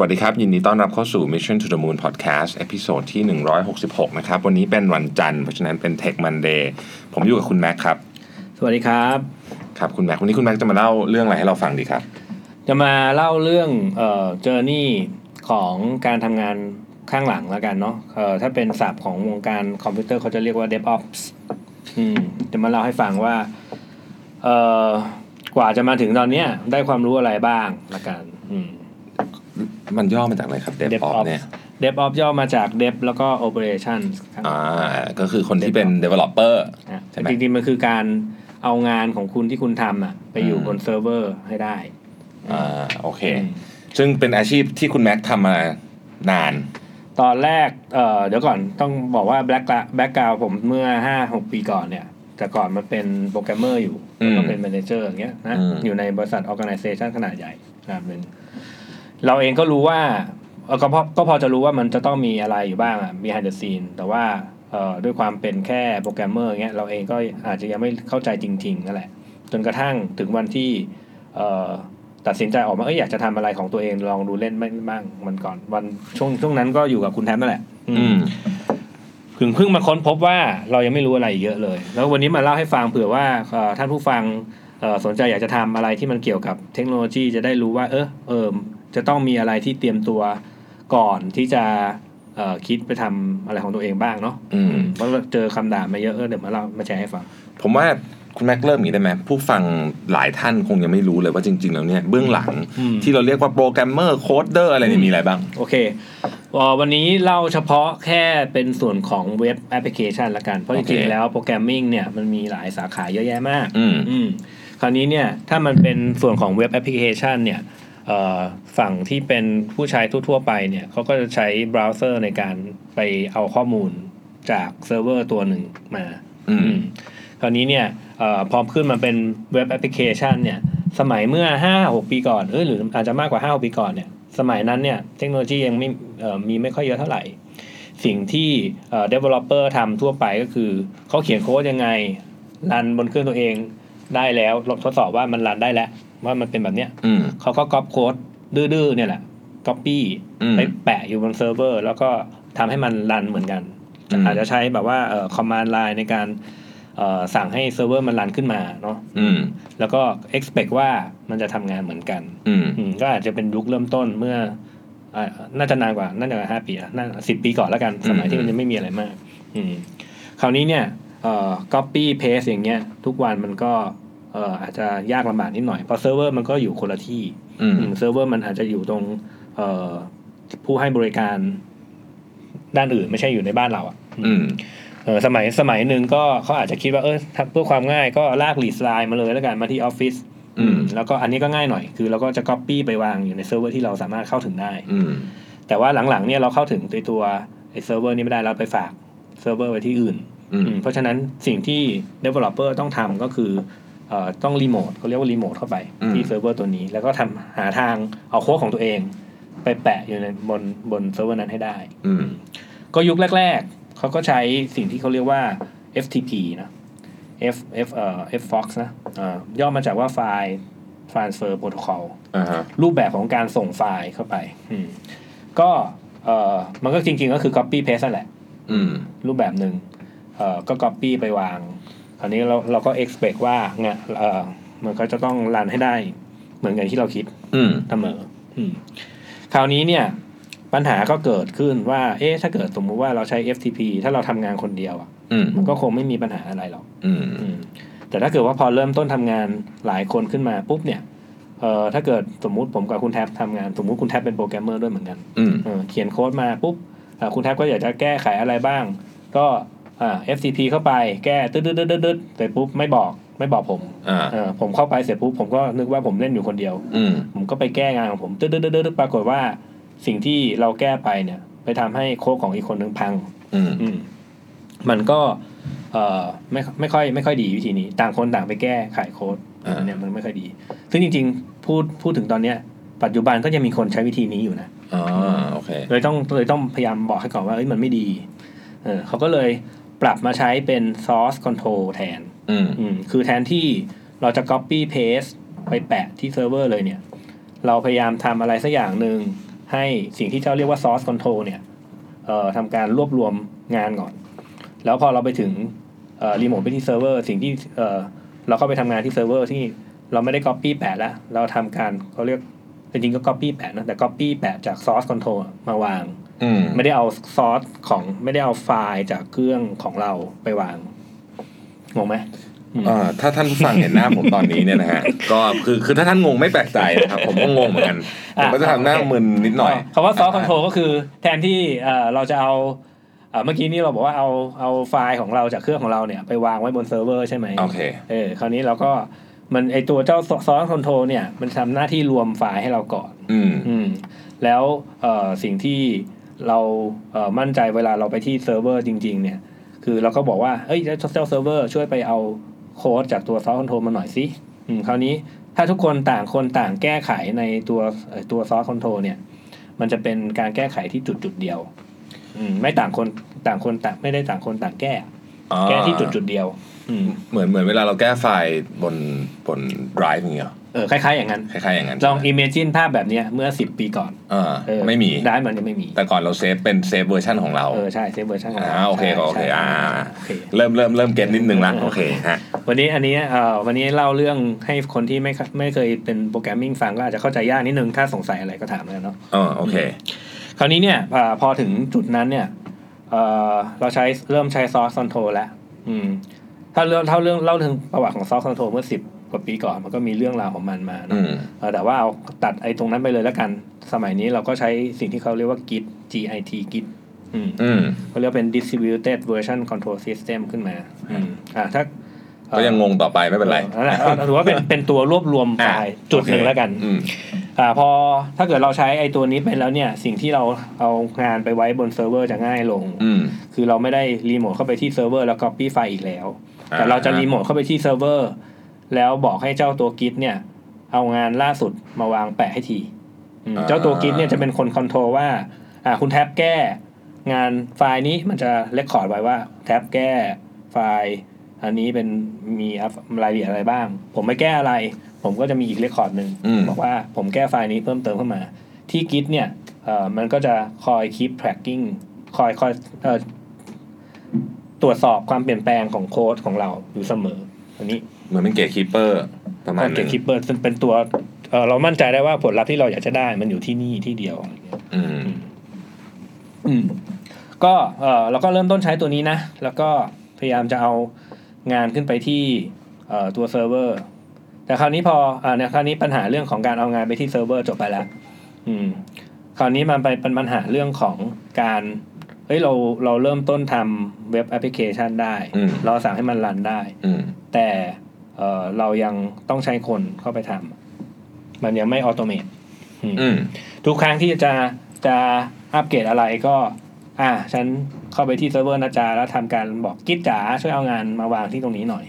สวัสดีครับ ยินดีต้อนรับเข้าสู่ Mission to the Moon Podcast episode ที่ 166 นะครับ วันนี้เป็นวันจันทร์เพราะฉะนั้นเป็น Tech Monday ผมอยู่กับคุณแม็กครับ สวัสดีครับ ครับคุณแม็กวันนี้คุณแม็กจะมาเล่าเรื่องอะไรให้เราฟังดีครับ จะมาเล่าเรื่องเอ่อ journey ของการทำงานข้างหลังแล้วกันเนาะเอ่อถ้าเป็นศัพท์ของวงการคอมพิวเตอร์เขาจะเรียกว่า DevOps อืมจะมาเล่าให้ฟังว่าเอ่อกว่าจะมาถึงตอนเนี้ยได้ความรู้อะไรบ้างละกันอืม มันย่อมาจากอะไรครับ DevOps DevOps เนี่ย DevOps ย่อมาจาก Dev แล้วก็ Operations ครับอ่าก็คือคนที่เป็น developer นะใช่ไหมจริงๆมันคือการเอางานของคุณที่คุณทำอะไปอยู่อืมบนเซิร์ฟเวอร์ให้ได้ อ่าโอเค อืม ซึ่งเป็นอาชีพที่คุณแม็กทำมานาน ตอนแรกเอ่อเดี๋ยวก่อนต้องบอกว่า back background ผมเมื่อห้าหกปีก่อนเนี่ย แต่ก่อนมันเป็นโปรแกรมเมอร์อยู่อืมแล้วก็เป็น manager อย่างเงี้ยนะ อืม อยู่ในบริษัท organization ขนาดใหญ่ขนาดหนึ่ง เราเองก็รู้ว่าเอ่อก็พอก็พอจะรู้ว่ามันจะต้องมีอะไรอยู่บ้างอะ behind the scene แต่ว่าเอ่อด้วยความเป็นแค่โปรแกรมเมอร์เงี้ยเราเองก็อาจจะยังไม่เข้าใจจริงๆนั่นแหละ จนกระทั่งถึงวันที่เอ่อตัดสินใจออกมาเอ้ยอยากจะทำอะไรของตัวเองลองดูเล่นบ้างมันก่อน วันช่วงช่วงนั้นก็อยู่กับคุณแทมนั่นแหละ อืมถึงเพิ่งมาค้นพบว่าเรายังไม่รู้อะไรเยอะเลย แล้ววันนี้มาเล่าให้ฟังเผื่อว่าเอ่อท่านผู้ฟังเอ่อสนใจอยากจะทำอะไรที่มันเกี่ยวกับเทคโนโลยีจะได้รู้ว่า เออเออ จะต้องมีอะไรที่เตรียมตัวก่อนที่จะเอ่อคิดไปทำอะไรของตัวเองบ้างเนาะอืม เพราะเราเจอคำด่ามาเยอะเออเดี๋ยวมาเล่ามาแชร์ให้ฟัง ผมว่าคุณแม็กเริ่มอย่างนี้ได้ไหมผู้ฟังหลายท่านคงยังไม่รู้เลยว่าจริง ๆ แล้วเนี่ยเบื้องหลังอืม ที่เราเรียกว่าโปรแกรมเมอร์โคดเดอร์อะไรเนี่ยมีอะไรบ้าง โอเคเอ่อวันนี้เล่าเฉพาะแค่เป็นส่วนของเว็บแอปพลิเคชันละกัน เพราะโอเค จริงๆแล้ว programming เนี่ยมันมีหลายสาขาเยอะแยะมาก อืม อืมคราวนี้เนี่ยถ้ามันเป็นส่วนของเว็บแอปพลิเคชันเนี่ยเอ่อ ฝั่งที่เป็นผู้ใช้ทั่วๆไปเนี่ยเขาก็จะใช้เบราว์เซอร์ในการไปเอาข้อมูลจากเซิร์ฟเวอร์ตัวหนึ่งมาอืมอืมคราวนี้เนี่ยเอ่อพอขึ้นมาเป็นเว็บแอปพลิเคชันเนี่ยสมัยเมื่อห้าหกปีก่อนเออหรืออาจจะมากกว่าห้าปีก่อนเนี่ยสมัยนั้นเนี่ยเทคโนโลยียังไม่เอ่อมีไม่ค่อยเยอะเท่าไหร่ สิ่งที่เอ่อ developer ทำทั่วไปก็คือเขาเขียนโค้ดยังไง run บนเครื่องตัวเองได้แล้วลองทดสอบว่ามัน run ได้แล้ว ว่ามันเป็นแบบเนี้ยอืมเขาก็ก๊อปโค้ดดื้อๆเนี่ยแหละก๊อปปี้อืมไปแปะอยู่บนเซิร์ฟเวอร์ แล้วก็ทำให้มัน run เหมือนกันอืมอาจจะใช้แบบว่าเอ่อ command line ในการเอ่อสั่งให้เซิร์ฟเวอร์มัน run ขึ้นมาเนาะอืมแล้วก็ expect ว่ามันจะทำงานเหมือนกัน อืมอืมก็อาจจะเป็นยุคเริ่มต้นเมื่ออ่าน่าจะนานกว่าน่าจะห้าปีอะน่าสิบปีก่อนแล้วกัน สมัยที่มันยังไม่มีอะไรมาก อืมคราวนี้เนี่ยเอ่อ copy paste อย่างเงี้ย ทุกวันมันก็ เอ่ออาจจะยากลำบากนิดหน่อยเพราะเซิร์ฟเวอร์มันก็อยู่คนละที่อืมอืมเซิร์ฟเวอร์มันอาจจะอยู่ตรง เอ่อผู้ให้บริการด้านอื่นไม่ใช่อยู่ในบ้านเราอะอืมเออสมัยสมัยหนึ่งก็เขาอาจจะคิดว่าเออถ้าเพื่อความง่ายก็ลาก leased line มาเลยแล้วกันมาที่ออฟฟิศอืมแล้วก็อันนี้ก็ง่ายหน่อย คือเราก็จะ Copy ไปวางอยู่ในเซิร์ฟเวอร์ที่เราสามารถเข้าถึงได้อืมแต่ว่าหลังๆเนี่ยเราเข้าถึงตัวตัวไอ้เซิร์ฟเวอร์นี้ไม่ได้เราไปฝากเซิร์ฟเวอร์ไว้ที่อื่นอืมอืมเพราะฉะนั้นสิ่งที่ developer ต้องทำก็คือเอ่อ ต้องรีโมทเขาเรียกว่ารีโมทเข้าไปอืมที่เซิร์ฟเวอร์ตัวนี้ แล้วก็ทำหาทางเอาโค้ดของตัวเอง ไปแปะอยู่ในบนบนเซิร์ฟเวอร์นั้นให้ได้ อืมก็ยุคแรก ๆ เขาก็ใช้สิ่งที่เขาเรียกว่า FTP นะ F F เอ่อ F Fox นะอ่าย่อมาจากว่าไฟล์ Transfer Protocol อ่าฮะรูปแบบของการส่งไฟล์เข้าไปอืมก็เอ่อมันก็จริง ๆ ก็คือ copy paste นั่นแหละอืมรูปแบบหนึ่งเอ่อก็ copy ไปวาง คราวนี้เราเราก็ expect ว่าเนี่ยเอ่อมันก็จะต้องรันให้ได้ เหมือนกันที่เราคิด อืมเสมออืมคราวนี้เนี่ย ปัญหาก็เกิดขึ้นว่า เอ๊ะถ้าเกิดสมมุติว่าเราใช้ FTP ถ้าเราทำงานคนเดียวอะ อืมมันก็คงไม่มีปัญหาอะไรหรอก อืมอืมแต่ถ้าเกิดว่าพอเริ่มต้นทำงานหลายคนขึ้นมาปุ๊บเนี่ยเอ่อถ้าเกิดสมมุติผมกับคุณแท็บทำงานสมมุติคุณแท็บเป็นโปรแกรมเมอร์ด้วยเหมือนกันอืม เออเขียนโค้ดมาปุ๊บอ่าคุณแท็บก็อยากจะแก้ไขอะไรบ้าง ก็ อ่า FTP เข้าไปแก้ตึ๊ดตึ๊ดตึ๊ดตึ๊ดเสร็จปุ๊บไม่บอกไม่บอกผมอ่า เออผมเข้าไปเสร็จปุ๊บผมก็นึกว่าผมเล่นอยู่คนเดียว อืม ผมก็ไปแก้งานของผมตึ๊ดตึ๊ดตึ๊ดตึ๊ดปรากฏว่าสิ่งที่เราแก้ไปเนี่ย ไปทำให้โค้ดของอีกคนนึงพัง อืม อืม มันก็ เอ่อไม่ไม่ค่อยไม่ค่อยดีวิธีนี้ ต่างคนต่างไปแก้ไขโค้ดอ่าเนี่ยมันไม่ค่อยดี ซึ่งจริง ๆ พูดพูดถึงตอนเนี้ย ปัจจุบันก็ยังมีคนใช้วิธีนี้อยู่นะ อ๋อโอเค เลยต้องเลยต้องพยายามบอกให้ก่อนว่าเอ้ยมันไม่ดี เออเขาก็เลย ปรับมาใช้เป็น source control แทน อืมอืมคือแทนที่เราจะ copy paste ไปแปะที่เซิร์ฟเวอร์เลยเนี่ย เราพยายามทำอะไรสักอย่างหนึ่งให้สิ่งที่เขาเรียกว่า source control เนี่ยเอ่อทำการรวบรวมงานก่อน แล้วพอเราไปถึงเอ่อรีโมทไปที่เซิร์ฟเวอร์สิ่งที่เอ่อเราก็ไปทำงานที่เซิร์ฟเวอร์ที่เราไม่ได้ copy แปะแล้ว เราทำการเขาเรียกจริงๆก็ copy แปะนะแต่ copy แปะจาก source control มาวางอืม ไม่ได้เอาซอสของไม่ได้เอาไฟล์จากเครื่องของเราไปวางงงไหมอืมอ่าถ้าท่านผู้ฟังเห็นหน้าผมตอนนี้เนี่ยนะฮะก็คือคือถ้าท่านงงไม่แปลกใจนะครับผมก็งงเหมือนกันผมก็จะทำหน้ามึนนิดหน่อยคำว่า source control ก็คือ แทนที่เอ่อเราจะเอาเอ่อเมื่อกี้นี้เราบอกว่าเอาเอาไฟล์ของเราจากเครื่องของเราเนี่ยไปวางไว้บนเซิร์ฟเวอร์ใช่ไหมโอเคเออคราวนี้เราก็มันไอตัวเจ้า source control เนี่ย มันทำหน้าที่รวมไฟล์ให้เราก่อน อืมอืมแล้วเอ่อสิ่งที่ เราเอ่อมั่นใจเวลาเราไปที่เซิร์ฟเวอร์จริง ๆ เนี่ย คือเราก็บอกว่าเอ้ยเจ้าเจ้าเซิร์ฟเวอร์ช่วยไปเอาโค้ดจากตัว source control มาหน่อยสิอืมคราวนี้ถ้าทุกคนต่างคนต่างแก้ไขในตัวเอ่อตัว source control เนี่ย มันจะเป็นการแก้ไขที่จุดจุดๆเดียวอืมไม่ต่างคนต่างคนต่างไม่ได้ต่างคนต่างแก้ แก้ที่จุดจุดๆเดียวอืมเหมือนเหมือนเวลาเราแก้ไฟล์บนบน Drive อย่างเงี้ยเหรอเออคล้ายๆอย่างนั้นคล้ายๆอย่างนั้นลอง imagine ภาพแบบเนี้ยเมื่อสิบปีก่อนอ่าเออไม่มีได้มันจะไม่มี แต่ก่อนเราเซฟเป็นเซฟเวอร์ชันของเราเออใช่เซฟเวอร์ชันของเราอ่าโอเคใช่โอเคใช่อ่าโอเคเริ่มเริ่มเริ่ม get นิดนึงละโอเคฮะวันนี้อันนี้เอ่อวันนี้เล่าเรื่องให้คนที่ไม่ไม่เคยเป็น programming ฟังก็อาจจะเข้าใจยากนิดนึงถ้าสงสัยอะไรก็ถามเลยเนาะอ๋อโอเค คราวนี้เนี่ยอ่าพอถึงจุดนั้นเนี่ยเอ่อเราใช้เริ่มใช้ source control แล้วอืมถ้าเรื่องเท่าเรื่องเล่าถึงประวัติของ source control เมื่อสิบ กว่าปีก่อนมันก็มีเรื่องราวของมันมาเนาะอืมเออแต่ว่าเอาตัดไอ้ตรงนั้นไปเลยแล้วกัน สมัยนี้เราก็ใช้สิ่งที่เขาเรียกว่า Git Git Git อืมอืมเขาเรียกว่าเป็น distributed version control system ขึ้นมาอืมอ่าถ้าเอ่อก็ยังงงต่อไปไม่เป็นไรนั่นแหละเอาถือว่าเป็นเป็นตัวรวบรวมไฟล์จุดหนึ่งแล้วกันอืมอ่าพอถ้าเกิดเราใช้ไอ้ตัวนี้ไปแล้วเนี่ย สิ่งที่เราเอางานไปไว้บนเซิร์ฟเวอร์จะง่ายลงอืมคือเราไม่ได้รีโมทเข้าไปที่เซิร์ฟเวอร์แล้ว copy ไฟล์อีกแล้วอ่าแต่เราจะรีโมทเข้าไปที่เซิร์ฟเวอร์ แล้วบอกให้เจ้าตัว Git เนี่ย เอางานล่าสุดมาวางแปะให้ทีอืมเจ้าตัว Git เนี่ยจะเป็นคน control ว่า อ่าคุณแท็บแก้ งานไฟล์นี้มันจะ record ไว้ว่า แท็บแก้ไฟล์อันนี้เป็นมีรายละเอียดอะไรบ้าง ผมไม่แก้อะไร ผมก็จะมีอีก record หนึ่งอืมบอกว่าผมแก้ไฟล์นี้เพิ่มเติมเข้ามา ที่ Git เนี่ยเอ่อมันก็จะคอย keep tracking คอยคอยเอ่อตรวจสอบความเปลี่ยนแปลงของโค้ดของเราอยู่เสมออันนี้ เหมือนเป็น gatekeeperประมาณนึง gatekeeper เป็นตัวเอ่อเรามั่นใจได้ว่าผลลัพธ์ที่เราอยากจะได้มันอยู่ที่นี่ที่เดียวอะไรเงี้ยอืม อืม ก็เออเราก็เริ่มต้นใช้ตัวนี้นะ แล้วก็พยายามจะเอางานขึ้นไปที่เอ่อตัวเซิร์ฟเวอร์ แต่คราวนี้พออ่าเนี่ยคราวนี้ปัญหาเรื่องของการเอางานไปที่เซิร์ฟเวอร์จบไปแล้ว อืม คราวนี้มันไปเป็นปัญหาเรื่องของการเฮ้ยเราเราเริ่มต้นทำเว็บแอปพลิเคชันได้อืมเราสั่งให้มันรันได้อืมแต่ เออเรายังต้องใช้คนเข้าไปทำมันยังไม่ automateอืมทุกครั้งที่จะจะอัปเกรดอะไรก็ อ่า ฉันเข้าไปที่เซิร์ฟเวอร์นะจ๊ะแล้วทำการบอก Git จ๋าช่วยเอางานมาวางที่ตรงนี้หน่อย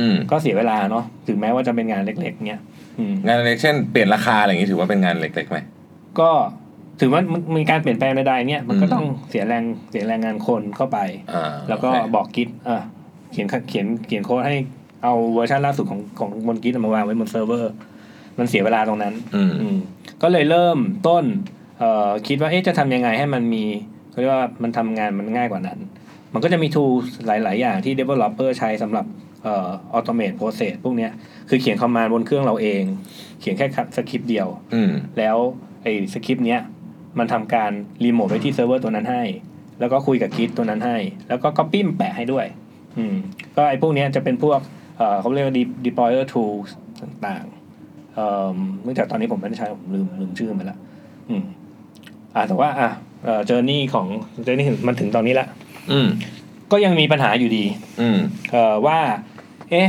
อืมก็เสียเวลาเนาะถึงแม้ว่าจะเป็นงานเล็กๆเนี้ยอืมงานเล็กเช่นเปลี่ยนราคาอะไรอย่างนี้ถือว่าเป็นงานเล็กๆไหมก็ถือว่ามันมีการเปลี่ยนแปลงใดๆเนี่ยมันก็อืมต้องเสียแรงเสียแรงงานคนเข้าไปอ่าแล้วก็โอเคบอก Git อะเขียนเขียนเขียนโค้ดให้ เอาเวอร์ชันล่าสุดของของบน Git มาวางไว้บนเซิร์ฟเวอร์ มันเสียเวลาตรงนั้น อืม อืมก็เลยเริ่มต้นเอ่อคิดว่าเอ๊ะจะทำยังไงให้มันมีเขาเรียกว่ามันทำงานมันง่ายกว่านั้น มันก็จะมี tool หลาย ๆ อย่างที่ developer ใช้สำหรับเอ่อ automate process พวกเนี้ยคือเขียน command บนเครื่องเราเอง เขียนแค่สคริปต์เดียว อืม แล้วไอ้สคริปต์เนี้ยมันทำการรีโมทไปที่เซิร์ฟเวอร์ตัวนั้นให้ แล้วก็คุยกับ Git ตัวนั้นให้ แล้วก็ copy มาแปะให้ด้วย อืม ก็ไอ้พวกเนี้ยจะเป็นพวก เอ่อเขาเรียกว่า de- deployer tools ต่างๆเอ่อเนื่องจากตอนนี้ผมไม่ได้ใช้ผมลืมลืมชื่อมันละอืมอ่าแต่ว่าอะเอ่อ journey ของ journey ถึงมันถึงตอนนี้ละอืม ก็ยังมีปัญหาอยู่ดี อืมเอ่อว่า เอ๊ะ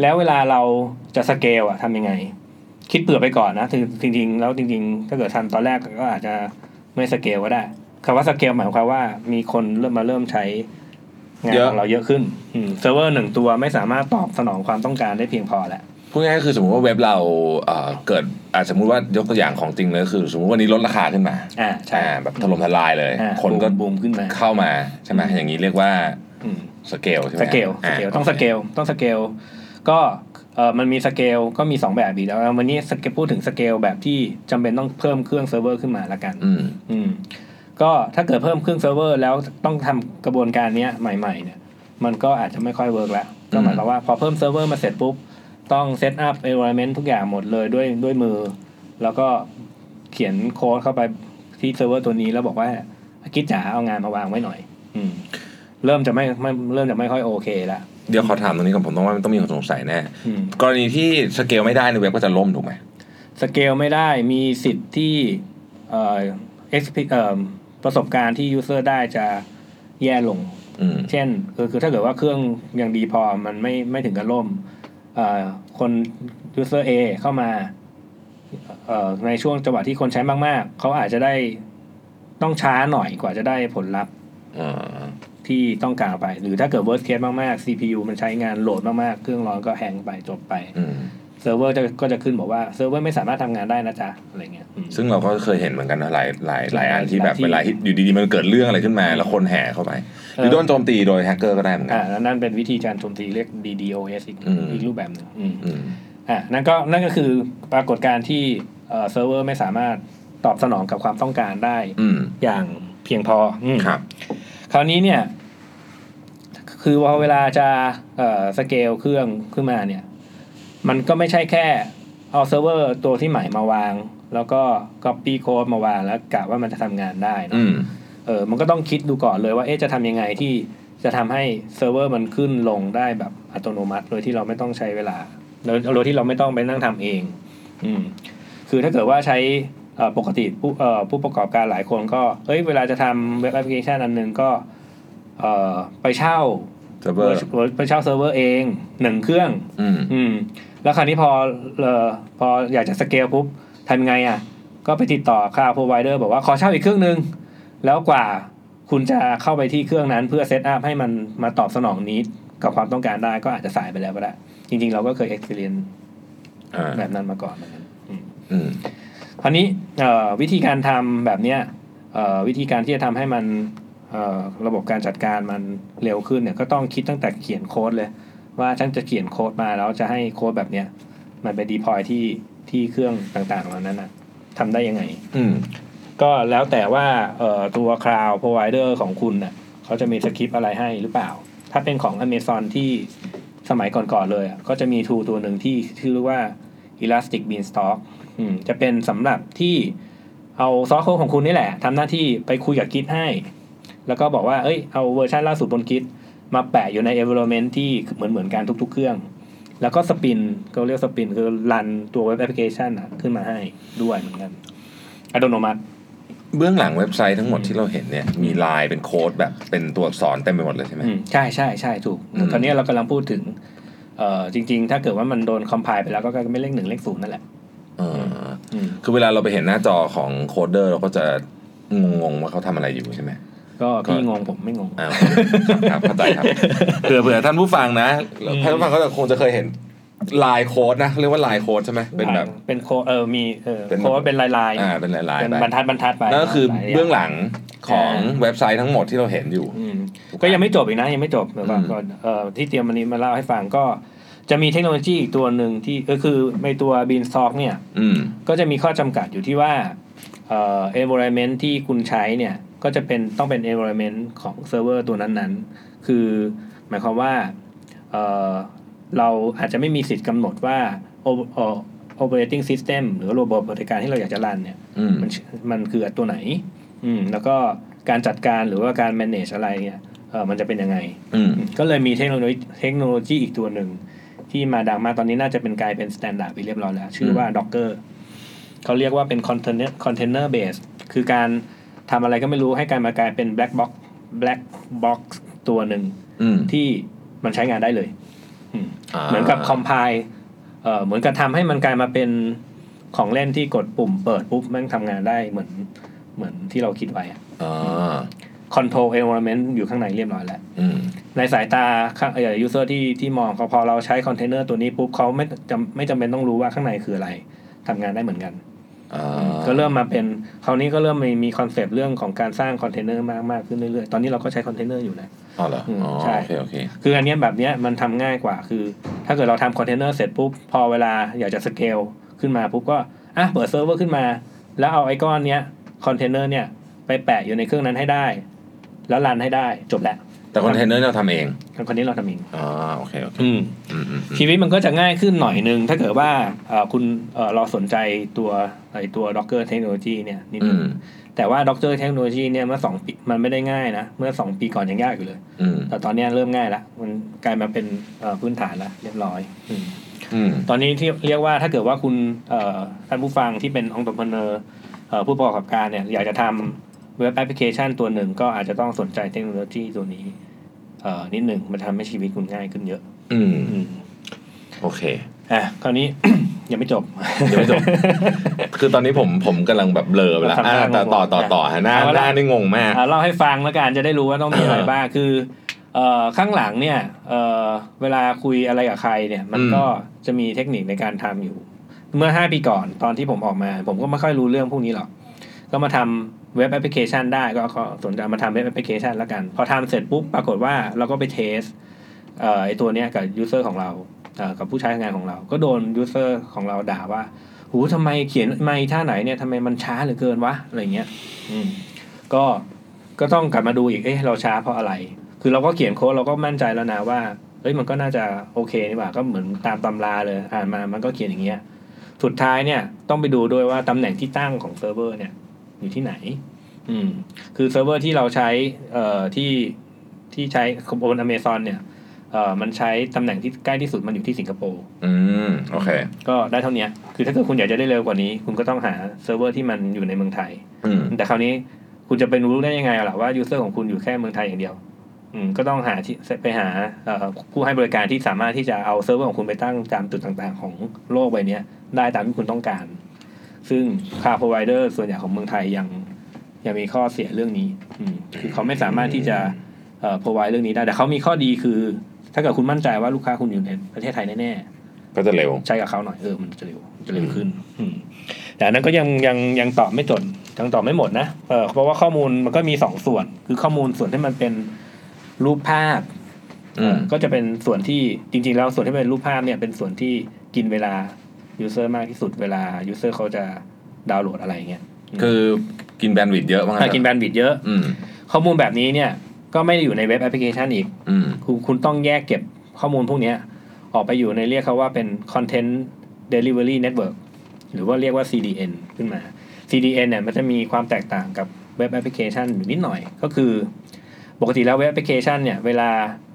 แล้วเวลาเราจะสเกลอะทำยังไง คิดเผื่อไปก่อนนะถึงจริงๆแล้วจริง ๆ ถ้าเกิดทำตอนแรกก็อาจจะไม่สเกลก็ได้คำว่าสเกลหมายความว่ามีคนเริ่มมาเริ่มใช้ งานเยอะของเราเยอะขึ้นอืมเซิร์ฟเวอร์หนึ่งตัวไม่สามารถตอบสนองความต้องการได้เพียงพอแล้วพูดง่ายๆคือสมมติว่าเว็บเราเอ่อเกิดอ่าสมมุติว่ายกตัวอย่างของจริงเลยคือ สมมติวันนี้ลดราคาขึ้นมาอ่าใช่อ่าแบบถล่มทลายเลยอ่าคนก็บูมขึ้นมาเข้ามาใช่ไหมอย่างนี้เรียกว่าอืมสเกลใช่ไหม scale scale ต้องสเกลต้องสเกลก็เออมันมีสเกลก็มีสองแบบอีกแล้ววันนี้สเกลพูดถึงสเกลแบบที่จำเป็นต้องเพิ่มเครื่องเซิร์ฟเวอร์ขึ้นมาละกัน อืมอืม ก็ถ้าเกิดเพิ่มเครื่องเซิร์ฟเวอร์แล้วต้องทำกระบวนการเนี้ยใหม่ๆเนี่ยมันก็อาจจะไม่ค่อย work แล้วก็หมายความว่าพอเพิ่มเซิร์ฟเวอร์มาเสร็จปุ๊บ ต้อง setup environment ทุกอย่างหมดเลยด้วยด้วยมือ แล้วก็เขียนโค้ดเข้าไปที่เซิร์ฟเวอร์ตัวนี้แล้วบอกว่า Git จ๋าเอางานมาวางไว้หน่อย อืม เริ่มจะไม่ไม่เริ่มจะไม่ค่อยโอเคละเดี๋ยวขอถามตรงนี้ก่อนผมต้องว่ามันต้องมีคนสงสัยแน่อืมกรณีที่สเกลไม่ได้ในเว็บก็จะล่มถูกไหมสเกลไม่ได้มีสิทธิ์ที่เอ่อ exp เอ่อ ประสบการณ์ที่ user ได้จะแย่ลงอืมเช่นคือคือถ้าเกิดว่าเครื่องยังดีพอมันไม่ไม่ถึงกับล่มเอ่อคน user A เข้ามาเอ่อในช่วงจังหวะที่คนใช้มาก ๆ เขาอาจจะได้ต้องช้าหน่อยกว่าจะได้ผลลัพธ์อ่าที่ต้องการไป หรือถ้าเกิด worst case มาก ๆ CPU มันใช้งาน load มาก ๆ เครื่องร้อนก็ hang ไปจบไปอืม เซิร์ฟเวอร์จะก็จะขึ้นบอกว่าเซิร์ฟเวอร์ไม่สามารถทำงานได้นะจ๊ะอะไรเงี้ยอืมซึ่งเราก็เคยเห็นเหมือนกันนะหลายหลายหลายอันที่แบบหลายที่เวลาที่อยู่ดีๆมันเกิดเรื่องอะไรขึ้นมา แล้วคนแห่เข้าไปหรือโดนโจมตีโดยแฮกเกอร์ก็ได้เหมือนกันอ่าแล้วนั่นเป็นวิธีการโจมตีเรียก DDoS อีกอืมอีกรูปแบบหนึ่งอืมอืมอ่านั่นก็นั่นก็คือปรากฏการณ์ที่เอ่อเซิร์ฟเวอร์ไม่สามารถตอบสนองกับความต้องการได้อืมอย่างเพียงพออืมครับ คราวนี้เนี่ย คือพอเวลาจะเอ่อสเกลเครื่องขึ้นมาเนี่ย มันก็ไม่ใช่แค่เอาเซิร์ฟเวอร์ตัวที่ใหม่มาวาง แล้วก็ copy code มาวางแล้วกะว่ามันจะทำงานได้นะอืมเออมันก็ต้องคิดดูก่อนเลยว่าเอ๊ะจะทำยังไงที่จะทำให้เซิร์ฟเวอร์มันขึ้นลงได้แบบอัตโนมัติ โดยที่เราไม่ต้องใช้เวลาโดยโดยที่เราไม่ต้องไปนั่งทำเอง อืมคือถ้าเกิดว่าใช้เอ่อปกติผู้เอ่อผู้ประกอบการหลายคนก็เฮ้ยเวลาจะทำ web application อันหนึ่งก็เอ่อไปเช่าเซิร์ฟเวอร์ไปเช่าเซิร์ฟเวอร์เองหนึ่งเครื่อง อืมอืม แล้วคราวนี้พอเอ่อพออยากจะสเกลปุ๊บทำยังไงอะ ก็ไปติดต่อ cloud provider บอกว่าขอเช่าอีกเครื่องหนึ่งแล้วกว่าคุณจะเข้าไปที่เครื่องนั้นเพื่อ setup ให้มันมาตอบสนองนี้กับความต้องการได้ก็อาจจะสายไปแล้วก็ได้ จริง ๆ เราก็เคย experience อ่าแบบนั้นมาก่อนเหมือนกันอืมอืมคราวนี้เอ่อวิธีการทำแบบเนี้ยเอ่อวิธีการที่จะทำให้มันเอ่อระบบการจัดการมันเร็วขึ้นเนี่ยก็ต้องคิดตั้งแต่เขียนโค้ดเลย ว่าฉันจะเขียนโค้ดมาแล้วจะให้โค้ดแบบเนี้ยมันไปดีพอยที่ที่เครื่องต่างๆเหล่านั้นนะทำได้ยังไง อืม ก็แล้วแต่ว่าเอ่อตัว cloud provider ของคุณน่ะเขาจะมีสคริปต์อะไรให้หรือเปล่า ถ้าเป็นของ Amazon ที่สมัยก่อนๆเลยก็จะมี tool ตัวหนึ่งที่ชื่อว่า Elastic Beanstalk อืมจะเป็นสำหรับที่เอา source code ของคุณนี่แหละทำหน้าที่ไปคุยกับ Git ให้ แล้วก็บอกว่าเอ้ยเอาเวอร์ชันล่าสุดบน Git มาแปะอยู่ใน environment ที่เหมือนเหมือนๆกันทุก ๆ เครื่อง แล้วก็ spin ก็เรียก spin คือ run ตัว web application อะขึ้นมาให้ด้วยเหมือนกัน อัตโนมัติ เบื้องหลังเว็บไซต์ทั้งหมดที่เราเห็นเนี่ยมีลายเป็นโค้ดแบบเป็นตัวอักษรเต็มไปหมดเลยใช่ไหมอืมใช่ใช่ใช่ถูกอืมตอนนี้เรากำลังพูดถึงเอ่อจริง ๆ ถ้าเกิดว่ามันโดนคอมไพล์ไปแล้วก็ไม่เลขหนึ่งเลขศูนย์นั่นแหละเอออืมคือเวลาเราไปเห็นหน้าจอของโคดเดอร์เราก็จะงงๆว่าเขาทำอะไรอยู่ใช่ไหม ก็พี่งงผมไม่งงอ่าครับเข้าใจครับเผื่อเผื่อท่านผู้ฟังนะอืมท่านผู้ฟังก็จะคงจะเคยเห็นลายโค้ดนะเรียกว่าลายโค้ดใช่ไหมเป็นแบบเป็นโคเออมีเออเป็นโคว่าเป็นลายลายๆอ่าเป็นลายๆเป็นไปบรรทัดบรรทัดไปนั่นก็คือหลายย่าเบื้องหลังของอ่าเว็บไซต์ทั้งหมดที่เราเห็นอยู่อืมก็ยังไม่จบอีกนะยังไม่จบเดี๋ยวก่อนอืมก่อนเอ่อที่เตรียมวันนี้มาเล่าให้ฟังก็จะมีเทคโนโลยีอีกตัวหนึ่งที่ก็คือในตัว Beanstalk เนี่ยอืมก็จะมีข้อจำกัดอยู่ที่ว่าเอ่อ environment ที่คุณใช้เนี่ย ก็จะเป็นต้องเป็น environment ของเซิร์ฟเวอร์ตัวนั้นๆ คือหมายความว่าเอ่อเราอาจจะไม่มีสิทธิ์กำหนดว่า o- เอ่อ operating system หรือระบบปฏิการที่เราอยากจะรันเนี่ยอืมมันมันคือตัวไหน อืมแล้วก็การจัดการหรือว่าการ manage อะไรเนี่ยเออมันจะเป็นยังไงอืมก็เลยมีเทคโนโลยีเทคโนโลยีอีกตัวหนึ่ง ที่มาดังมากตอนนี้น่าจะเป็นกลายเป็น standard ไปเรียบร้อยแล้ว ชื่อว่า Docker เขาเรียกว่าเป็น container container based คือการ ทำอะไรก็ไม่รู้ให้การมากลายเป็น black box black box ตัวหนึ่งอืมที่มันใช้งานได้เลยอืมาเหมือนกับ compile เอ่อเหมือนกับทำให้มันกลายมาเป็นของเล่นที่กดปุ่มเปิดปุ๊บมันทำงานได้เหมือนเหมือนที่เราคิดไว้อะอ่า control environment อยู่ข้างในเรียบร้อยแล้วอืมในสายตาข้างเอ่อ user ที่ที่มองเขาพอเราใช้คอนเทนเนอร์ตัวนี้ปุ๊บเขาไม่จำไม่จำเป็นต้องรู้ว่าข้างในคืออะไรทำงานได้เหมือนกันอ่า ก็เริ่มมาเป็นคราวนี้ก็เริ่มมีมี concept เรื่องของการสร้างคอนเทนเนอร์มากมากขึ้นเรื่อยๆ ตอนนี้เราก็ใช้คอนเทนเนอร์อยู่นะอ๋อเหรออืมอ๋อใช่โอเคโอเคคืออันเนี้ยแบบเนี้ยมันทำง่ายกว่าคือ ถ้าเกิดเราทำคอนเทนเนอร์เสร็จปุ๊บ พอเวลาอยากจะสเกลขึ้นมาปุ๊บก็อะเปิดเซิร์ฟเวอร์ขึ้นมา แล้วเอาไอก้อนเนี้ยคอนเทนเนอร์เนี่ยไปแปะอยู่ในเครื่องนั้นให้ได้ แล้ว run ให้ได้จบแล้ว แต่คอนเทนเนอร์เราทำเองคอนเทนเนอร์เราทำเองอ๋อโอเคโอเคอืมอืมอืมอืมชีวิตมันก็จะง่ายขึ้นหน่อยนึง ถ้าเกิดว่าเอ่อคุณเอ่อเราสนใจตัวไอตัว Docker Technology เนี่ยนิดอืนึงมแต่ว่า Docker Technology เนี่ยเมื่อสองปีมันไม่ได้ง่ายนะ เมื่อสองปีก่อนยังยากอยู่เลยอืมแต่ตอนเนี้ยเริ่มง่ายละมันกลายมาเป็นเอ่อพื้นฐานละเรียบร้อยอืมอืมตอนนี้ที่เรียกว่าถ้าเกิดว่าคุณเอ่อท่านผู้ฟังที่เป็นองค์ประกอบเอ่อผู้ประกอบการเนี่ยอยากจะทำ เว็บแอปพลิเคชันตัวหนึ่งก็อาจจะต้องสนใจเทคโนโลยีตัวนี้ เอ่อนิดหนึ่งมันทำให้ชีวิตคุณง่ายขึ้นเยอะ อืมอืมโอเคอะคราวนี้ ยังไม่จบยังไม่จบ คือตอนนี้ผมผมกำลังแบบเบลอไปแล้วทำหน้าอ่าแต่ต่อต่อต่อฮะหน้าเอาละหน้านี่งงมากอะเล่าให้ฟังแล้วกันจะได้รู้ว่าต้องมีอะไรบ้างคือเอ่อข้างหลังเนี่ยเอ่อเวลาคุยอะไรกับใครเนี่ย มันอืมก็จะมีเทคนิคในการทำอยู่ เมื่อห้าปีก่อนตอนที่ผมออกมา ผมก็ไม่ค่อยรู้เรื่องพวกนี้หรอก ก็มาทำ เว็บแอปพลิเคชันได้ก็สนใจมาทำ web application แล้วกัน พอทำเสร็จปุ๊บปรากฏว่าเราก็ไป test เอ่อไอตัวเนี้ยกับ user ของเราเอ่อกับผู้ใช้งานของเรา ก็โดน user ของเราด่าว่า หูทำไมเขียนอีท่าไหนเนี่ยทำไมมันช้าเหลือเกินวะ อะไรเงี้ยอืมก็ก็ต้องกลับมาดูอีก เอ๊ะเราช้าเพราะอะไร คือเราก็เขียนโค้ดเราก็มั่นใจแล้วนะว่าเอ้ยมันก็น่าจะโอเคนี่หว่า ก็เหมือนตามตำราเลย อ่านมามันก็เขียนอย่างเงี้ย สุดท้ายเนี่ยต้องไปดูด้วยว่าตำแหน่งที่ตั้งของเซิร์ฟเวอร์เนี่ย อยู่ที่ไหน อืม คือเซิร์ฟเวอร์ที่เราใช้เอ่อที่ที่ใช้บนอเมซอนเนี่ยเอ่อมันใช้ตำแหน่งที่ใกล้ที่สุดมันอยู่ที่สิงคโปร์อืม โอเค ก็ได้เท่านี้คือถ้าเกิดคุณอยากจะได้เร็วกว่านี้ คุณก็ต้องหาเซิร์ฟเวอร์ที่มันอยู่ในเมืองไทย อืม แต่คราวนี้คุณจะไปรู้ได้ยังไงล่ะว่า user ของคุณอยู่แค่เมืองไทยอย่างเดียว อืมก็ต้องหาที่ไปหาเอ่อผู้ให้บริการที่สามารถที่จะเอาเซิร์ฟเวอร์ของคุณไปตั้งตามจุดต่างๆ ของโลกใบเนี้ยได้ตามที่คุณต้องการ ซึ่งคาร์พ r o ไวเดอร์ส่วนใหญ่ของเมืองไทยยังยังมีข้อเสียเรื่องนี้ อืมคือเขาไม่สามารถที่จะเอ่อ provide เรื่องนี้ได้ แต่เขามีข้อดีคือ ถ้าเกิดคุณมั่นใจว่าลูกค้าคุณอยู่ในประเทศไทยแน่ๆก็จะเร็ว ใช้กับเขาหน่อยเออมันจะเร็วมันจะเร็วขึ้น อืมแต่อันนั้นก็ยังยังยังตอบไม่จดยังตอบไม่หมดนะเออเพราะว่าข้อมูลมันก็มีสองส่วน คือข้อมูลส่วนที่มันเป็นรูปภาพอืมก็จะเป็นส่วนที่จริง ๆ แล้วส่วนที่เป็นรูปภาพเนี่ยเป็นส่วนที่กินเวลา user มากที่สุดเวลา user เขาจะดาวน์โหลดอะไรเงี้ยคือกินแบนด์วิดต์เยอะมากถ้ากินแบนด์วิดต์เยอะอืมข้อมูลแบบนี้เนี่ย ก็ไม่ได้อยู่ใน web application อีกอืมคุณคุณต้องแยกเก็บข้อมูลพวกเนี้ยออกไปอยู่ในเรียกเขาว่าเป็น Content Delivery Network หรือว่าเรียกว่า CDN ขึ้นมา CDN เนี่ยมันจะมีความแตกต่างกับ web application อยู่นิดหน่อย ก็คือ ปกติแล้ว web application เนี่ย เวลา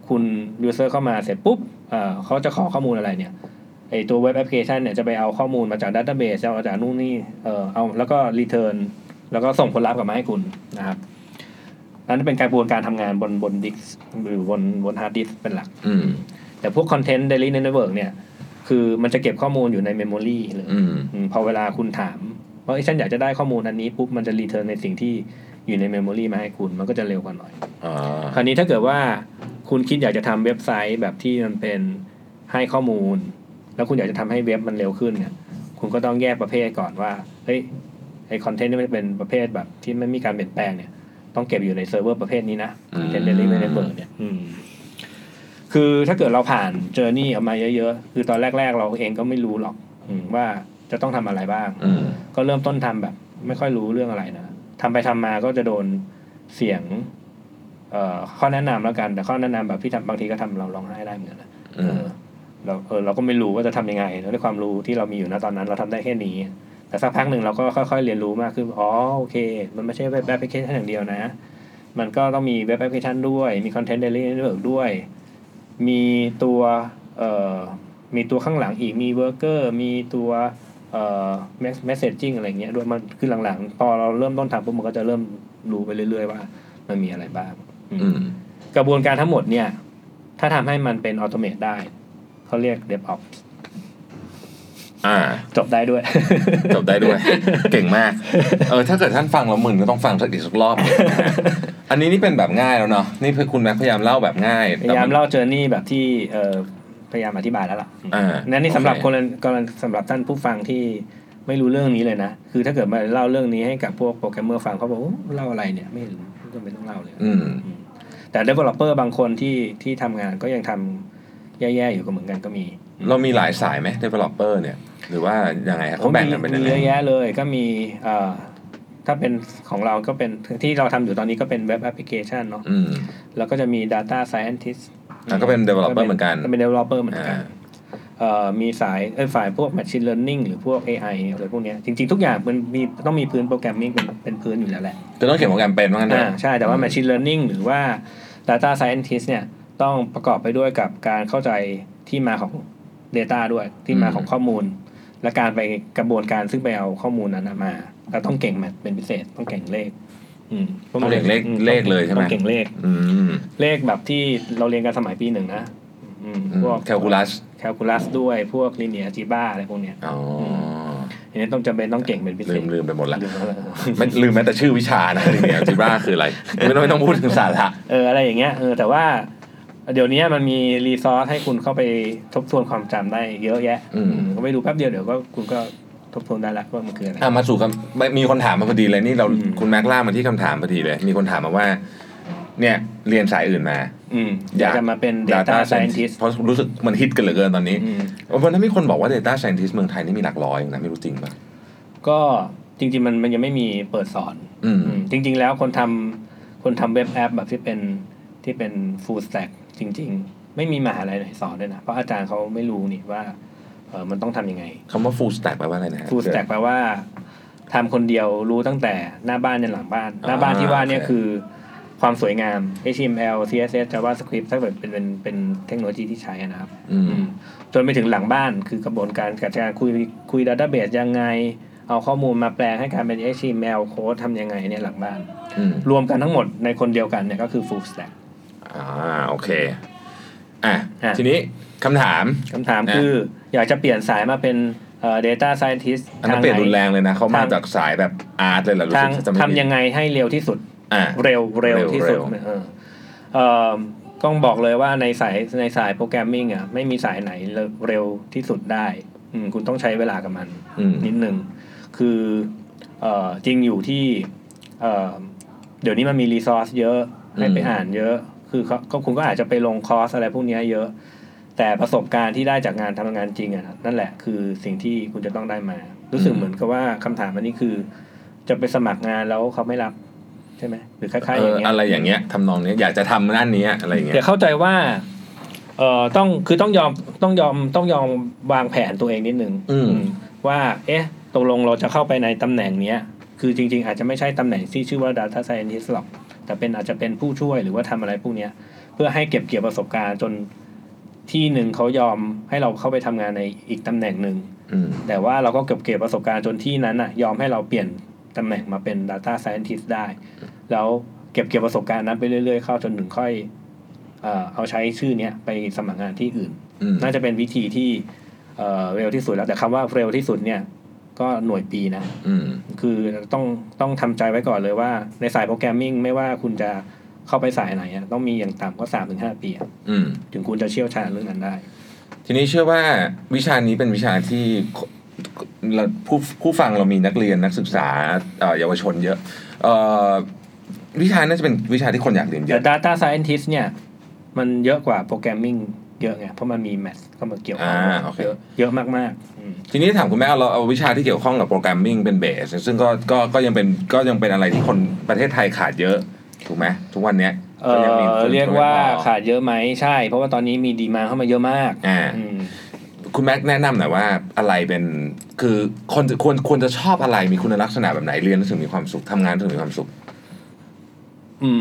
คุณ user เข้ามาเสร็จปุ๊บเอ่อเขาจะขอข้อมูลอะไรเนี่ย ไอตัว web application เนี่ยจะไปเอาข้อมูลมาจาก database เอาจากนู่นนี่เอ่อเอาแล้วก็ return แล้วก็ส่งผลลัพธ์กลับมาให้คุณนะครับนั่นเป็นกระบวนการทำงานบนบนดิสหรือบนบน hard disk เป็นหลัก อืมแต่พวกคอนเทนต์ daily network เนี่ยคือมันจะเก็บข้อมูลอยู่ใน memory เลยอืมอืมพอเวลาคุณถามว่าเอ้ยฉันอยากจะได้ข้อมูลอันนี้ปุ๊บมันจะ return ในสิ่งที่อยู่ใน memory มาให้คุณมันก็จะเร็วกว่าหน่อยอ่าคราวนี้ถ้าเกิดว่าคุณคิดอยากจะทำเว็บไซต์แบบที่มันเป็นให้ข้อมูล แล้วคุณอยากจะทำให้เว็บมันเร็วขึ้นเนี่ย คุณก็ต้องแยกประเภทก่อนว่า เฮ้ย ไอ content นี่มันเป็นประเภทแบบที่ไม่มีการเปลี่ยนแปลงเนี่ย ต้องเก็บอยู่ในเซิร์ฟเวอร์ประเภทนี้นะอืม Content Delivery Network เนี่ยอืมคือถ้าเกิดเราผ่าน journey ออกมาเยอะๆ คือตอนแรก ๆ เราเองก็ไม่รู้หรอกอืมว่าจะต้องทำอะไรบ้างอืมก็เริ่มต้นทำแบบ ไม่ค่อยรู้เรื่องอะไรนะทำไปทำมาก็จะโดนเสียง เอ่อข้อแนะนำแล้วกัน แต่ข้อแนะนำแบบที่ทำบางทีก็ทำเราร้องไห้ได้เหมือนกันนะอื เอมอเราเออเราก็ไม่รู้ว่าจะทำยังไงแล้วด้วยความรู้ที่เรามีอยู่ณตอนนั้น เราทำได้แค่นี้ แต่สักพักหนึ่งเราก็ค่อยๆเรียนรู้มากขึ้นอ๋อโอเค มันไม่ใช่ web application อย่างเดียวนะ มันก็ต้องมี web application ด้วย มี content deliver ด้วย มีตัวเอ่อมีตัวข้างหลังอีกมี worker มีตัวเอ่อ messaging อะไรเงี้ยด้วยมันคือหลังๆ พอเราเริ่มต้นทำปุ๊บมันก็จะเริ่มรู้ไปเรื่อยๆว่า มันมีอะไรบ้างอืมอืมกระบวนการทั้งหมดเนี่ย ถ้าทำให้มันเป็น automate ได้ เขาเรียก DevOps อ่า จบได้ด้วย จบได้ด้วย เก่งมาก เออถ้าเกิดท่านฟังแล้วมึนก็ต้องฟังสักอีกสักรอบหนึ่งนะฮะอันนี้นี่เป็นแบบง่ายแล้วเนาะนี่คุณแม็กพยายามเล่าแบบง่ายพยายามแต่นเล่าเจอร์นี่แบบที่เอ่อพยายามอธิบายแล้วล่ะอ่านั่นนี่สำหรับโอเคคนกำลังสำหรับท่านผู้ฟังที่ไม่รู้เรื่องนี้เลยนะ คือถ้าเกิดมาเล่าเรื่องนี้ให้กับพวกโปรแกรมเมอร์ฟังเขาบอกโอ้เล่าอะไรเนี่ยไม่รู้ไม่จำเป็นต้องเล่าเลยอืมแต่ developer บางคนที่ที่ทำงานก็ยังทำ แย่ๆอยู่ก็เหมือนกันก็มี เรามีหลายสายไหม developer เนี่ย หรือว่ายังไงฮะเขาแบ่งกันเป็นยังมีไงเยอะแยะเลยก็มีเอ่อถ้าเป็นของเราก็เป็นที่เราทำอยู่ตอนนี้ก็เป็นเว็บแอปพลิเคชันเนาะอืมแล้วก็จะมี Data Scientist อะก็เป็น developer เหมือนกันก็เป็น developer เหมือนกันอ่าเอ่อมีสายเอ้ยฝ่ายพวก machine learning หรือพวก AI อะไรพวกเนี้ยจริงๆ ทุกอย่างมันมีต้องมีพื้นโปรแกรมมิ่งเป็นเป็นพื้นอยู่แล้วแหละจะต้องเขียนโปรแกรมเป็นว่างั้นเถอ่าอะใช่แต่ว่า machine learning หรือว่า data scientist เนี่ย ต้องประกอบไปด้วยกับการเข้าใจที่มาของ Data ด้วยที่มาของข้อมูล และการไปกระบวนการซึ่งไปเอาข้อมูลนั้นนะมาแล้วต้องเก่ง math เป็นพิเศษต้องเก่งเลขอืมต้องเก่งเลขอืมเลขเลยใช่ไหมต้องเก่งเลขอืมเลขแบบที่เราเรียนกันสมัยปีหนึ่งนะอืมพวกแคลคูลัสแคลคูลัสด้วยพวก linear algebra อะไรพวกเนี้ยอ๋ออันนี้ต้องจำเป็นต้องเก่งเป็นพิเศษลืมลืมไปหมดละลืมแล้วไม่ลืมแม้แต่ชื่อวิชานะทีเนี้ยจิบ้าคืออะไรไม่ต้องไม่ต้องพูดถึงสาระเอออะไรอย่างเงี้ยเออแต่ว่า เดี๋ยวนี้มันมีรีซอสให้คุณเข้าไปทบทวนความจำได้เยอะแยะ อืมอืมก็ไปดูแป๊บเดียวเดี๋ยวก็คุณก็ทบทวนได้ละว่ามันคืออะไรอะมาสู่คำไม่มีคนถามมาพอดีเลยนี่เราอืมคุณแม็กล่ากมาที่คำถามพอดีเลย มีคนถามมาว่า เนี่ยเรียนสายอื่นมาอืมอยากจะมาเป็น data scientist เพราะรู้สึกมันฮิตกันเหลือเกินตอนนี้อืมวันนั้นมีคนบอกว่า data scientist เมืองไทยนี่มีหลักร้อยเองนะไม่รู้จริงป่ะก็จริง ๆ มันมันยังไม่มีเปิดสอนอืมอืมจริง ๆ แล้วคนทำคนทำเว็บแอปแบบที่เป็นที่เป็น full stack จริง ๆ ไม่มีมหาลัยไหนสอนด้วยนะ เพราะอาจารย์เขาไม่รู้นี่ว่าเออมันต้องทำยังไงคำว่า full stack แปลว่าอะไรนะฮะ full stack แปลว่าทำคนเดียวรู้ตั้งแต่หน้าบ้านยันหลังบ้าน หน้าบ้านที่ว่าเนี่ยโอเคคือความสวยงาม HTML CSS JavaScript ถ้าเกิดเป็นเป็นเป็นเทคโนโลยีที่ใช้นะครับอืมอืมจนไปถึงหลังบ้านคือกระบวนการการคุยคุย database ยังไง เอาข้อมูลมาแปลงให้กลายเป็น HTML โค้ดทำยังไงเนี่ยหลังบ้านอืมรวมกันทั้งหมดในคนเดียวกันเนี่ยก็คือ full stack อ่าโอเคอะอะทีนี้คำถามคำถามนะคือ อยากจะเปลี่ยนสายมาเป็นเอ่อ data scientist อันนั้นเปลี่ยนรุนแรงเลยนะเขามาทางจากสายแบบ art เลยเหรอรู้ทางสึกจะไม่ทำยังไงให้เร็วที่สุดอ่าเร็วเร็วเร็วที่สุดเร็วเออเอ่อต้องบอกเลยว่าในสายในสาย programming อะไม่มีสายไหนเร็วที่สุดได้อืมคุณต้องใช้เวลากับมันอืมนิดหนึ่งคือเอ่อจริงอยู่ที่เอ่อเดี๋ยวนี้มันมีรีซอสเยอะให้ไปอืมอ่านเยอะ คือเขาก็คุณก็อาจจะไปลงคอร์สอะไรพวกเนี้ยเยอะ แต่ประสบการณ์ที่ได้จากงานทำงานจริงอะนั่นแหละคือสิ่งที่คุณจะต้องได้มา รู้สึกเหมือนกับว่าคำถามอันนี้คือ จะไปสมัครงานแล้วเขาไม่รับใช่ไหมหรือคล้ายๆเออย่างอเงี้ยอะไรอย่างเงี้ยทำนองเนี้ยอยากจะทำด้านนี้อะไรอย่างเงี้แต่ยเข้าใจว่าเอ่อต้องคือต้องยอมต้องยอมต้องยอมวางแผนตัวเองนิดนึงอืมอืมว่า เอ๊ะตกลงเราจะเข้าไปในตำแหน่งเนี้ยคือจริง ๆ อาจจะไม่ใช่ตำแหน่งที่ชื่อว่า data scientist หรอก แต่เป็นอาจจะเป็นผู้ช่วยหรือว่าทำอะไรพวกเนี้ย เพื่อให้เก็บเกี่ยวประสบการณ์จนที่หนึ่งเขายอมให้เราเข้าไปทำงานในอีกตำแหน่งหนึ่งอืมแต่ว่าเราก็เก็บเกี่ยวประสบการณ์จนที่นั้นอะ ยอมให้เราเปลี่ยนตำแหน่งมาเป็น data scientist ได้ แล้วเก็บเกี่ยวประสบการณ์นั้นไปเรื่อยๆเข้าจนถึงค่อยเอ่อเอาใช้ชื่อเนี้ยไปสมัครงานที่อื่นอืมน่าจะเป็นวิธีที่เอ่อเร็วที่สุดแล้วแต่คำว่าเร็วที่สุดเนี่ย ก็หน่วยปีนะอืมคือต้องต้องทำใจไว้ก่อนเลยว่า ในสายโปรแกรมมิ่งไม่ว่าคุณจะเข้าไปสายไหนอะต้องมีอย่างต่ำก็สามถึงห้าปีอะอืมถึงคุณจะเชี่ยวชาญเรื่องนั้นได้ ทีนี้เชื่อว่าวิชานี้เป็นวิชาที่เราผู้ผู้ฟังเรามีนักเรียนนักศึกษาเอ่อเยาวชนเยอะเอ่อวิชาน่าจะเป็นวิชาที่คนอยากเรียนเยแต่อะ data scientist เนี่ย มันเยอะกว่า programming เยอะไงเพราะมันมี math เข้ามาเกี่ยวข้องอ่าโอเคเยอะเยอะมากๆอืมทีนี้ถามคุณแม่เราเอาวิชาที่เกี่ยวข้องกับ programming เป็น base ซึ่งก็ก็ก็ยังเป็นก็ยังเป็นอะไรที่คนประเทศไทยขาดเยอะ ถูกไหมทุกวันเนี้ยเอก็ยังมีอคนเรียกว่าไม่พอขาดเยอะไหมใช่ เพราะว่าตอนนี้มี demand เข้ามาเยอะมากอ่าอืมคุณแม็กแนะนำหน่อยว่าอะไรเป็นคือคนจะควรควรจะชอบอะไรมีคุณลักษณะแบบไหนเรียนแล้วถึงมีความสุขทำงานถึงมีความสุข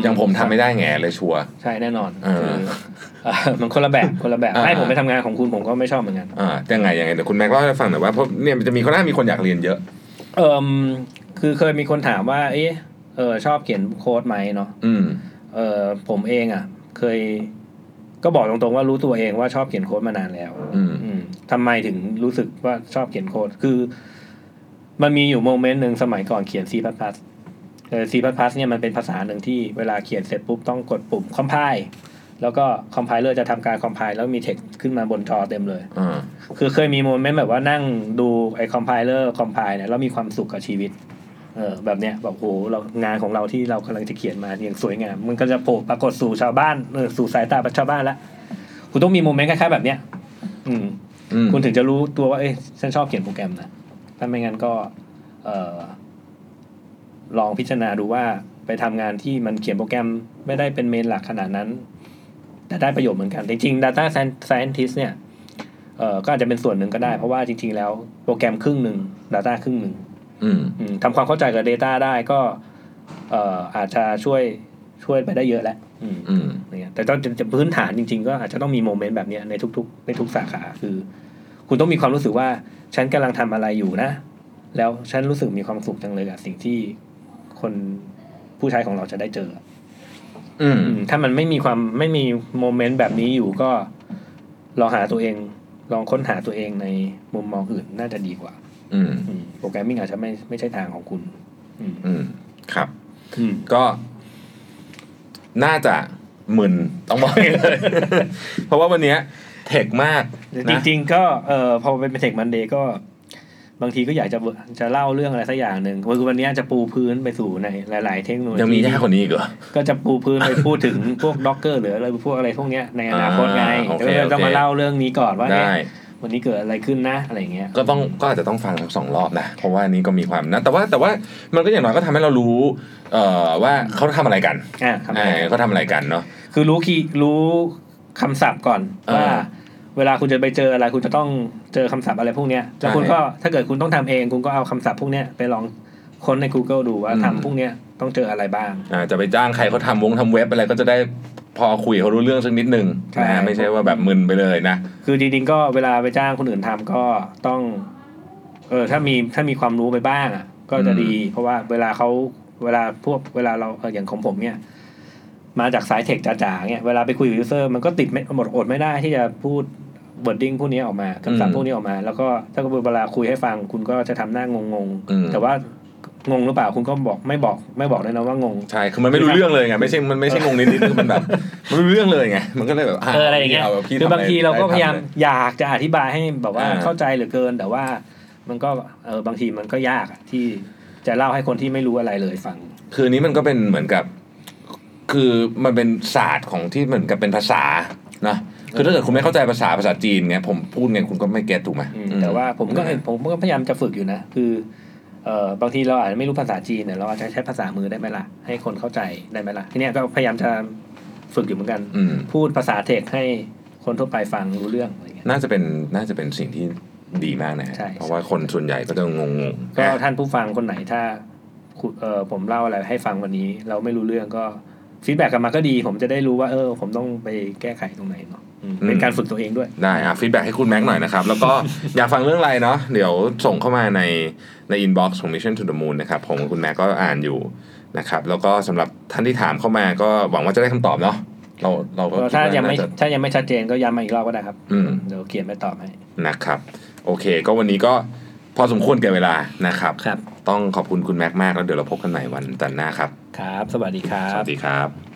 อย่างผมทำไม่ได้แง่เลยชัวร์ใช่แน่นอนเออคือเอ่อมันคนละแบบคนละแบบอ่าให้ผมไปทำงานของคุณผมก็ไม่ชอบเหมือนกันอ่ายังไงยังไงเดี๋ยวคุณแม็กเล่าให้ฟังหน่อยว่าเพราะเนี่ยมันจะมีคนน่ามีคนอยากเรียนเยอะ เอิมคือเคยมีคนถามว่า เอ๊ะเออชอบเขียนโค้ดไหมเนาะอืมเออผมเองอะ เคย ก็บอกตรงๆว่ารู้ตัวเองว่าชอบเขียนโค้ดมานานแล้ว อืมอืมทำไมถึงรู้สึกว่าชอบเขียนโค้ดคือ มันมีอยู่โมเมนต์หนึ่งสมัยก่อนเขียน C++ เออ C++ เนี่ยมันเป็นภาษาหนึ่งที่เวลาเขียนเสร็จปุ๊บต้องกดปุ่ม compile แล้วก็ compiler จะทำการ compile แล้วมี text ขึ้นมาบนจอเต็มเลยอ่าคือเคยมีโมเมนต์แบบว่านั่งดูไอ้ compiler compile เนี่ยแล้วมีความสุขกับชีวิต เออแบบเนี้ยแบบโหเรางานของเราที่เรากำลังจะเขียนมาอย่างสวยงาม มันก็จะโผล่ปรากฏสู่ชาวบ้านเออสู่สายตาชาวบ้านละคุณต้องมีโมเมนต์คล้ายๆแบบเนี้ยอืมอืม คุณถึงจะรู้ตัวว่าเอ้ยฉันชอบเขียนโปรแกรมนะถ้าไม่งั้นก็ เอ่อ ลองพิจารณาดูว่าไปทำงานที่มันเขียนโปรแกรมไม่ได้เป็นเมนหลักขนาดนั้น แต่ได้ประโยชน์เหมือนกัน จริงๆ Data Scientist เนี่ยเอ่อก็อาจจะเป็นส่วนหนึ่งก็ได้ เพราะว่าจริง ๆ แล้วโปรแกรมครึ่งหนึ่ง Data ครึ่งหนึ่งอืมอืมทำความเข้าใจกับ Data ได้ก็เอ่ออาจจะช่วยช่วยไปได้เยอะแหละอืมอืมเนี่ยแต่ต้องจะพื้นฐานจริง ๆ ก็อาจจะต้องมีโมเมนต์แบบเนี้ยในทุก ๆ ในทุกสาขาคือ คุณต้องมีความรู้สึกว่าฉันกำลังทำอะไรอยู่นะ แล้วฉันรู้สึกมีความสุขจังเลยกับสิ่งที่ คนผู้ใช้ของเราจะได้เจออืมอืม ถ้ามันไม่มีความไม่มีโมเมนต์แบบนี้อยู่ก็ลองหาตัวเอง ลองค้นหาตัวเองในมุมมองอื่นน่าจะดีกว่า อืมอืมโปรแกรมมิ่งอาจจะไม่ไม่ใช่ทางของคุณ อืมอืมครับอืมก็น่าจะมึนต้องบอกอย่างนี้เลยเพราะว่าวันเนี้ยเทคมากจนะริงๆก็เอ่อพอเป็นเทคมันเดย์ก็ บางทีก็อยากจะจะเล่าเรื่องอะไรสักอย่างหนึ่งคือวันนี้จะปูพื้นไปสู่ในหลาย ๆ เทคโนโลยียังมีแค่คนนี้อีกเหรอก็จะปูพื้นไปพูดถึงพวกด็อกเกอร์หรืออะไรพวกอะไรพวกเนี้ยในอนาคตไงอ่าโอเคก็เลยต้องโอเคมาเล่าเรื่องนี้ก่อนว่าได้เนี่ยวันนี้เกิดอะไรขึ้นนะอะไรเงี้ยก็ต้องก็อาจจะต้องฟังทั้งสองรอบนะเพราะว่าอันนี้ก็มีความนะแต่ว่าแต่ว่ามันก็อย่างน้อยก็ทำให้เรารู้เอ่อว่าเขาทำอะไรกันอ่าครับเออเขาทำอะไรกันเนาะคือรู้คีย์รู้คำศัพท์ก่อนเออว่า เวลาคุณจะไปเจออะไรคุณจะต้องเจอคำศัพท์อะไรพวกเนี้ยแล้วคุณใช่ก็ถ้าเกิดคุณต้องทำเอง คุณก็เอาคำศัพท์พวกเนี้ยไปลองค้นใน Google ดูว่าอืมทำพวกเนี้ยต้องเจออะไรบ้างอ่าจะไปจ้างใครเขาทำวงทำเว็บอะไรก็จะได้พอคุยเขารู้เรื่องสักนิดหนึ่งใช่นะฮะไม่ใช่ว่าแบบมึนไปเลยนะ คือจริงๆก็เวลาไปจ้างคนอื่นทำก็ต้องเออถ้ามีถ้ามีความรู้ไปบ้างอะ ก็จะดี เพราะว่าเวลาเขาเวลาพวกเวลาเราเอออย่างของผมเนี่ย มาจากสาย tech จ๋าๆเนี่ยเวลาไปคุยกับ user มันก็ติดไม่หมดอดไม่ได้ที่จะพูด wording พวกนี้ออกมาคำศัพท์อืมพวกนี้ออกมา แล้วก็ถ้าเวลาคุยให้ฟังคุณก็จะทำหน้างงอืมๆแต่ว่างงหรือเปล่าคุณก็บอกไม่บอกไม่บอกเลยนะว่างงใช่คือมันไม่รู้เรื่องเลยไงไม่ใช่มันไม่ใช่งงนิดๆคือมันแบบมันไม่รู้เรื่องเลยไงมันก็เลยแบบเอออะไรอย่างเงี้ยพี่คือบางทีเราก็พยายามทำเลยอยากจะอธิบายให้แบบว่าอ่าเข้าใจเหลือเกิน แต่ว่ามันก็เออบางทีมันก็ยากอะที่จะเล่าให้คนที่ไม่รู้อะไรเลยฟัง คืออันนี้มันก็เป็นเหมือนกับ คือมันเป็นศาสตร์ของที่เหมือนกับเป็นภาษานะ คือถ้าเกิดคุณไม่เข้าใจภาษาภาษาจีนไงผมพูดไงคุณก็ไม่เก็ตถูกไหมอืมแต่ว่าผมก็ผมก็พยายามจะฝึกอยู่นะ คือเอ่อบางทีเราอาจจะไม่รู้ภาษาจีนเนี่ยเราอาจจะใช้ภาษามือได้ไหมล่ะให้คนเข้าใจได้ไหมล่ะทีเนี้ยก็พยายามจะฝึกอยู่เหมือนกันอืมพูดภาษา tech ให้คนทั่วไปฟังรู้เรื่องอะไรเงี้ยน่าจะเป็นน่าจะเป็นสิ่งที่ดีมากนะฮะใช่เพราะว่าคนส่วนใหญ่ก็จะงงๆก็นะท่านผู้ฟังคนไหนถ้าคุณเออผมเล่าอะไรให้ฟังวันนี้ เราไม่รู้เรื่องก็ feedback กลับมาก็ดี ผมจะได้รู้ว่าเออ ผมต้องไปแก้ไขตรงไหนเนาะอืมเป็นการฝึกตัวเองด้วย ได้อะ feedback ให้คุณแม็กหน่อยนะครับ แล้วก็อยากฟังเรื่องอะไรเนาะเดี๋ยวส่งเข้ามาในใน inbox ของ Mission to the Moon นะครับผมกับคุณแม็กก็อ่านอยู่นะครับ แล้วก็สำหรับท่านที่ถามเข้ามาก็หวังว่าจะได้คำตอบเนาะเราเราก็ก็คิดถ้าว่ายังไม่น่าจะถ้ายังไม่ชัดเจนก็ย้ำมาอีกรอบก็ได้ครับอืมเดี๋ยวเขียนไปตอบให้นะครับ โอเค ก็วันนี้ก็พอสมควรแก่เวลานะครับครับ ต้องขอบคุณคุณแม็กมากแล้วเดี๋ยวเราพบกันใหม่วันจันทร์หน้าครับ ครับ สวัสดีครับสวัสดีครับ